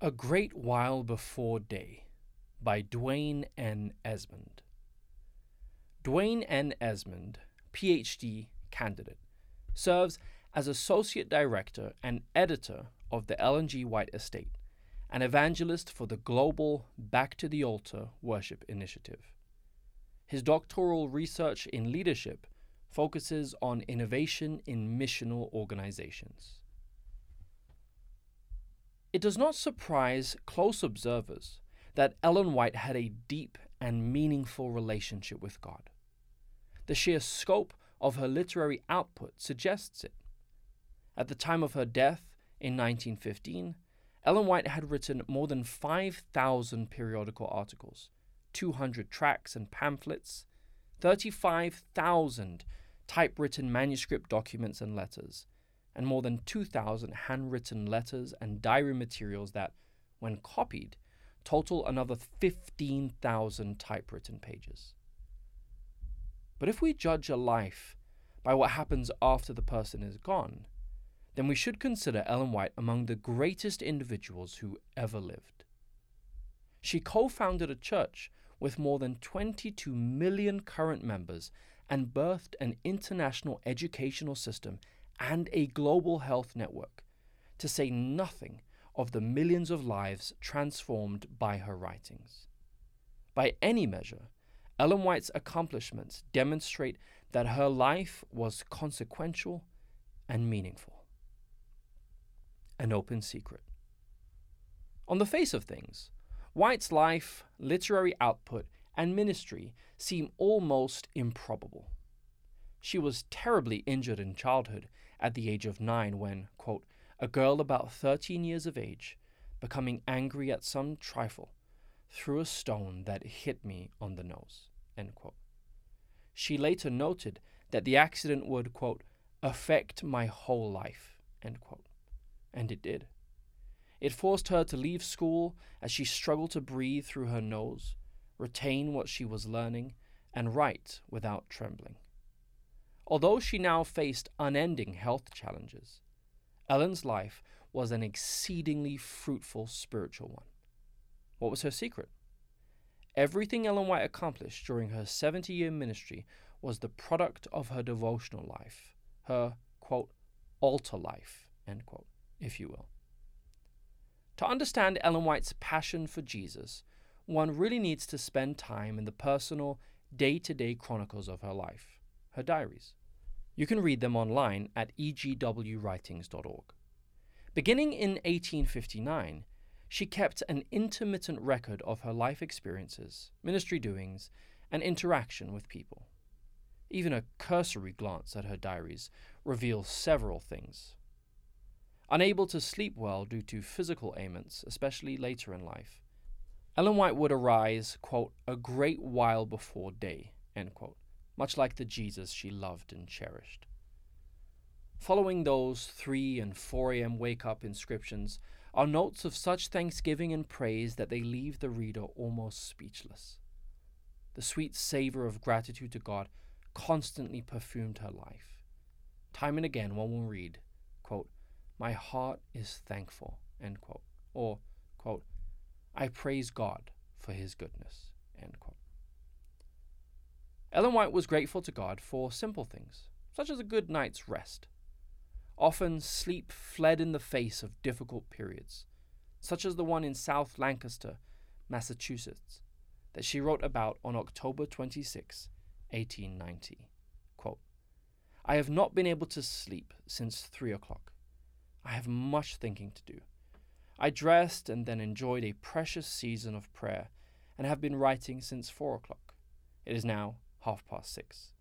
A Great While Before Day by Dwain N. Esmond. Dwain N. Esmond, PhD candidate, serves as Associate Director and Editor of the Ellen G. White Estate, an evangelist for the global Back to the Altar Worship Initiative. His doctoral research in leadership focuses on innovation in missional organizations. It does not surprise close observers that Ellen White had a deep and meaningful relationship with God. The sheer scope of her literary output suggests it. At the time of her death in 1915, Ellen White had written more than 5,000 periodical articles, 200 tracts and pamphlets, 35,000 typewritten manuscript documents and letters, and more than 2,000 handwritten letters and diary materials that, when copied, total another 15,000 typewritten pages. But if we judge a life by what happens after the person is gone, then we should consider Ellen White among the greatest individuals who ever lived. She co founded a church with more than 22 million current members and birthed an international educational system and a global health network, to say nothing of the millions of lives transformed by her writings. By any measure, Ellen White's accomplishments demonstrate that her life was consequential and meaningful. An open secret. On the face of things, White's life, literary output, and ministry seem almost improbable. She was terribly injured in childhood at the age of nine when, quote, a girl about 13 years of age, becoming angry at some trifle, threw a stone that hit me on the nose. She later noted that the accident would, quote, affect my whole life, and it did. It forced her to leave school as she struggled to breathe through her nose, retain what she was learning, and write without trembling. Although she now faced unending health challenges, Ellen's life was an exceedingly fruitful spiritual one. What was her secret? Everything Ellen White accomplished during her 70 year ministry was the product of her devotional life, her, quote, altar life, end quote, if you will. To understand Ellen White's passion for Jesus, one really needs to spend time in the personal, day to day chronicles of her life, her diaries. You can read them online at egwritings.org. Beginning in 1859, she kept an intermittent record of her life experiences, ministry doings, and interaction with people. Even a cursory glance at her diaries reveals several things. Unable to sleep well due to physical ailments, especially later in life, Ellen White would arise, quote, a great while before day, end quote, much like the Jesus she loved and cherished. Following those 3 and 4 a.m. wake up inscriptions are notes of such thanksgiving and praise that they leave the reader almost speechless. The sweet savor of gratitude to God constantly perfumed her life. Time and again, one will read, quote, My heart is thankful, end quote, or, quote, I praise God for his goodness. End quote. Ellen White was grateful to God for simple things, such as a good night's rest. Often sleep fled in the face of difficult periods, such as the one in South Lancaster, Massachusetts, that she wrote about on October 26, 1890. Quote, I have not been able to sleep since three o'clock. I have much thinking to do. I dressed and then enjoyed a precious season of prayer and have been writing since four o'clock. It is now half past six.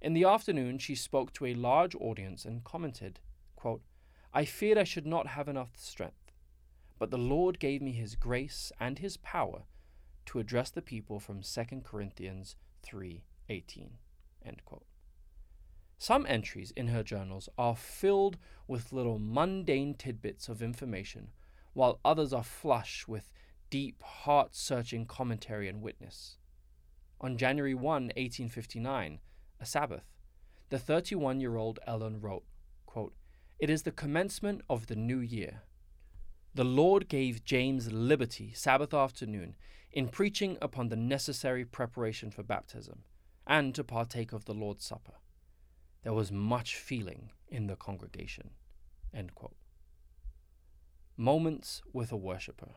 In the afternoon, she spoke to a large audience and commented, quote, I feared I should not have enough strength, but the Lord gave me his grace and his power to address the people from 2 Corinthians 3:18. End. Some entries in her journals are filled with little mundane tidbits of information, while others are flush with deep, heart searching commentary and witness. On January 1, 1859, a Sabbath, the 31 year old Ellen wrote, quote, It is the commencement of the new year. The Lord gave James liberty Sabbath afternoon in preaching upon the necessary preparation for baptism and to partake of the Lord's Supper. There was much feeling in the congregation. Moments with a worshipper.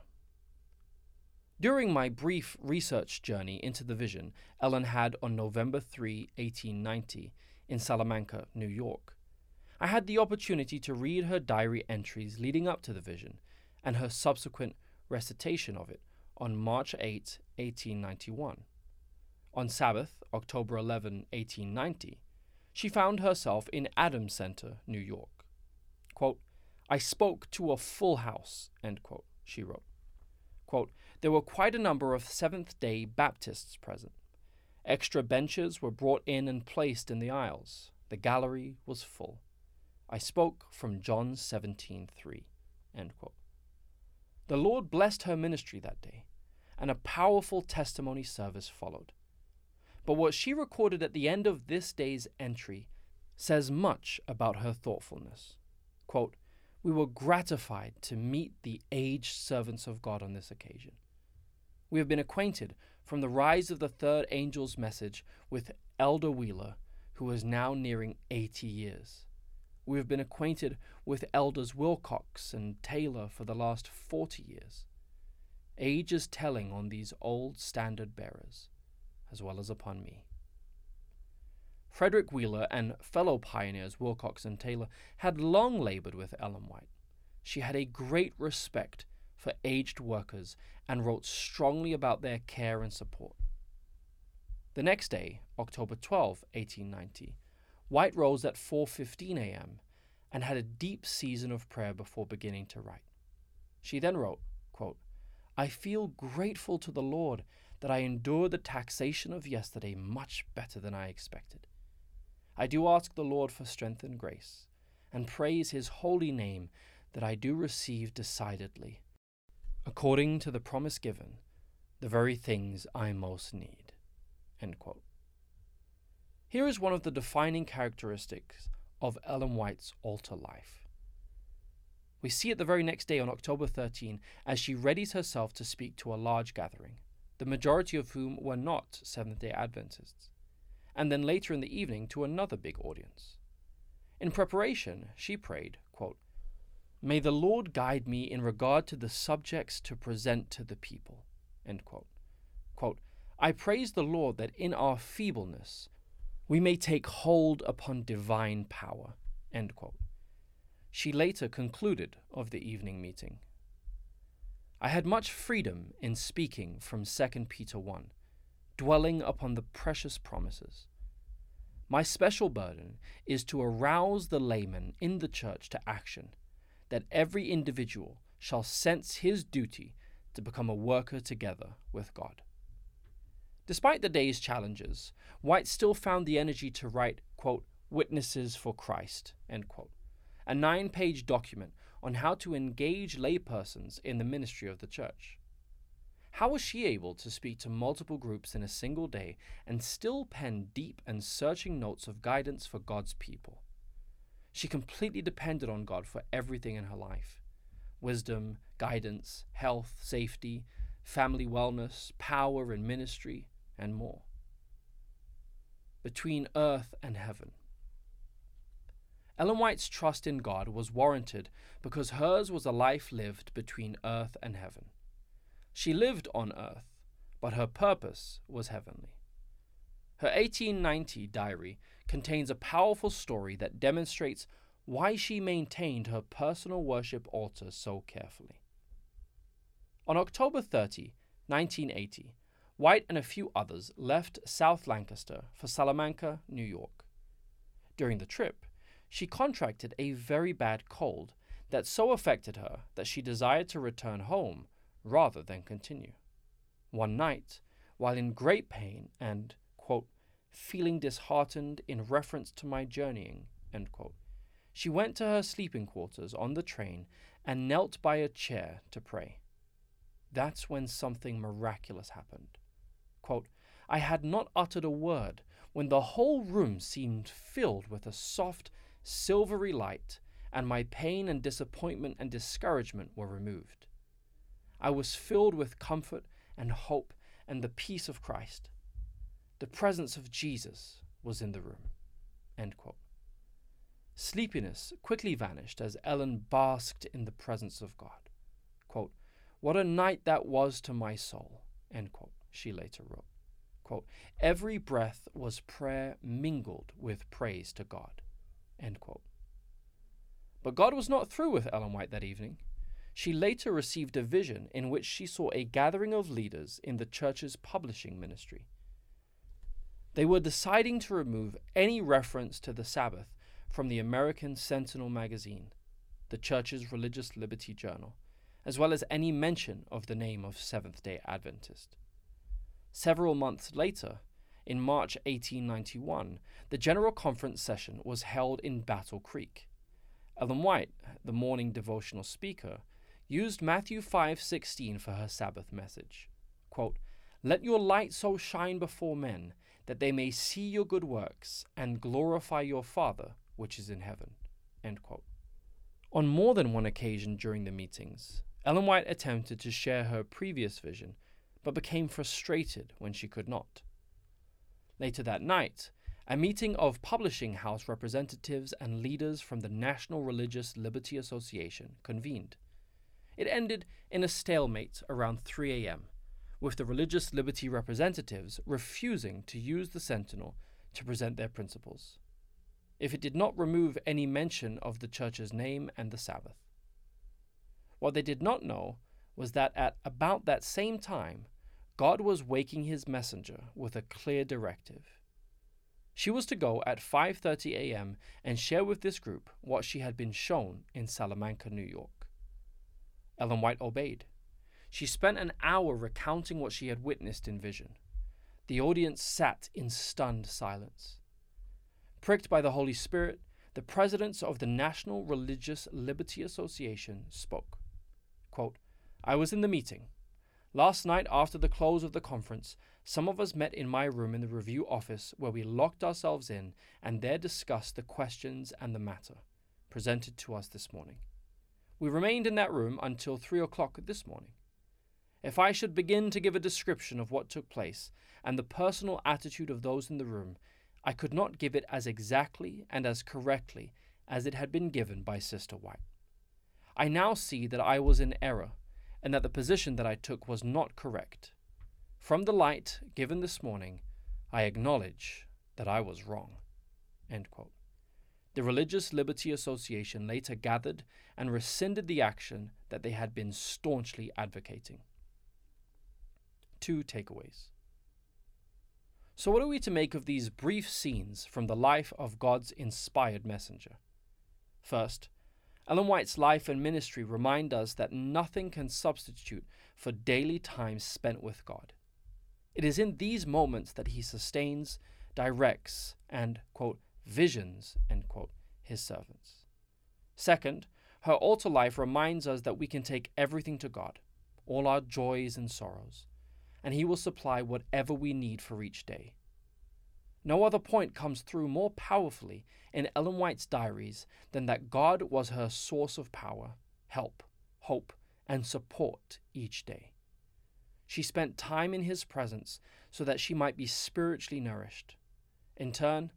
During my brief research journey into the vision Ellen had on November 3, 1890, in Salamanca, New York, I had the opportunity to read her diary entries leading up to the vision and her subsequent recitation of it on March 8, 1891. On Sabbath, October 11, 1890, she found herself in Adams Center, New York. Quote, I spoke to a full house, end quote, she wrote. Quote, there were quite a number of Seventh day Baptists present. Extra benches were brought in and placed in the aisles. The gallery was full. I spoke from John 17:3. The Lord blessed her ministry that day, and a powerful testimony service followed. But what she recorded at the end of this day's entry says much about her thoughtfulness. Quote, we were gratified to meet the aged servants of God on this occasion. We have been acquainted from the rise of the third angel's message with Elder Wheeler, who is now nearing 80 years. We have been acquainted with Elders Wilcox and Taylor for the last 40 years. Age is telling on these old standard bearers, as well as upon me. Frederick Wheeler and fellow pioneers Wilcox and Taylor had long labored with Ellen White. She had a great respect for aged workers and wrote strongly about their care and support. The next day, October 12, 1890, White rose at 4:15 a.m. and had a deep season of prayer before beginning to write. She then wrote, quote, I feel grateful to the Lord that I endured the taxation of yesterday much better than I expected. I do ask the Lord for strength and grace, and praise his holy name that I do receive decidedly, according to the promise given, the very things I most need. Here is one of the defining characteristics of Ellen White's altar life. We see it the very next day on October 13 as she readies herself to speak to a large gathering, the majority of whom were not Seventh day Adventists, and then later in the evening to another big audience. In preparation, she prayed, May the Lord guide me in regard to the subjects to present to the people. Quote. Quote, I praise the Lord that in our feebleness we may take hold upon divine power. She later concluded of the evening meeting. I had much freedom in speaking from 2 Peter 1, dwelling upon the precious promises. My special burden is to arouse the layman in the church to action that every individual shall sense his duty to become a worker together with God. Despite the day's challenges, White still found the energy to write, quote, Witnesses for Christ, quote, a nine page document on how to engage laypersons in the ministry of the church. How was she able to speak to multiple groups in a single day and still pen deep and searching notes of guidance for God's people? She completely depended on God for everything in her life wisdom, guidance, health, safety, family wellness, power and ministry, and more. Between earth and heaven. Ellen White's trust in God was warranted because hers was a life lived between earth and heaven. She lived on earth, but her purpose was heavenly. Her 1890 diary contains a powerful story that demonstrates why she maintained her personal worship altar so carefully. On October 30, 1980, White and a few others left South Lancaster for Salamanca, New York. During the trip, she contracted a very bad cold that so affected her that she desired to return home rather than continue. One night, while in great pain and quote, feeling disheartened in reference to my journeying. She went to her sleeping quarters on the train and knelt by a chair to pray. That's when something miraculous happened. Quote, I had not uttered a word when the whole room seemed filled with a soft, silvery light, and my pain and disappointment and discouragement were removed. I was filled with comfort and hope and the peace of Christ. The presence of Jesus was in the room. Sleepiness quickly vanished as Ellen basked in the presence of God. Quote, what a night that was to my soul, quote, she later wrote. Quote, Every breath was prayer mingled with praise to God. But God was not through with Ellen White that evening. She later received a vision in which she saw a gathering of leaders in the church's publishing ministry. They were deciding to remove any reference to the Sabbath from the American Sentinel magazine, the church's religious liberty journal, as well as any mention of the name of Seventh day Adventist. Several months later, in March 1891, the General Conference session was held in Battle Creek. Ellen White, the morning devotional speaker, used Matthew 5:16 for her Sabbath message. Quote, "Let your light so shine before men that they may see your good works and glorify your Father which is in heaven. On more than one occasion during the meetings, Ellen White attempted to share her previous vision, but became frustrated when she could not. Later that night, a meeting of publishing house representatives and leaders from the National Religious Liberty Association convened. It ended in a stalemate around 3 a.m., with the religious liberty representatives refusing to use the Sentinel to present their principles if it did not remove any mention of the church's name and the Sabbath. What they did not know was that at about that same time, God was waking his messenger with a clear directive. She was to go at 5:30 a.m. and share with this group what she had been shown in Salamanca, New York. Ellen White obeyed. She spent an hour recounting what she had witnessed in vision. The audience sat in stunned silence. Pricked by the Holy Spirit, the presidents of the National Religious Liberty Association spoke. Quote, I was in the meeting. Last night, after the close of the conference, some of us met in my room in the review office where we locked ourselves in and there discussed the questions and the matter presented to us this morning. We remained in that room until three o'clock this morning. If I should begin to give a description of what took place and the personal attitude of those in the room, I could not give it as exactly and as correctly as it had been given by Sister White. I now see that I was in error and that the position that I took was not correct. From the light given this morning, I acknowledge that I was wrong. The Religious Liberty Association later gathered and rescinded the action that they had been staunchly advocating. Two takeaways. So, what are we to make of these brief scenes from the life of God's inspired messenger? First, Ellen White's life and ministry remind us that nothing can substitute for daily time spent with God. It is in these moments that he sustains, directs, and, quote, visions, end quote, his servants. Second, her altar life reminds us that we can take everything to God, all our joys and sorrows, and He will supply whatever we need for each day. No other point comes through more powerfully in Ellen White's diaries than that God was her source of power, help, hope, and support each day. She spent time in His presence so that she might be spiritually nourished. In turn,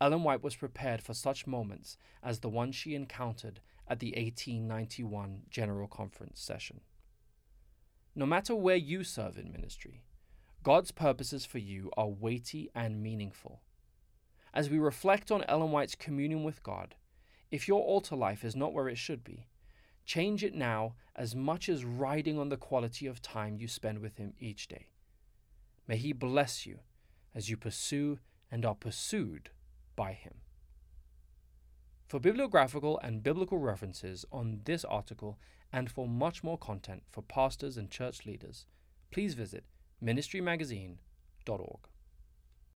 Ellen White was prepared for such moments as the one she encountered at the 1891 General Conference session. No matter where you serve in ministry, God's purposes for you are weighty and meaningful. As we reflect on Ellen White's communion with God, if your altar life is not where it should be, change it now as much as riding on the quality of time you spend with Him each day. May He bless you as you pursue and are pursued by Him. For bibliographical and biblical references on this article and for much more content for pastors and church leaders, please visit ministrymagazine.org.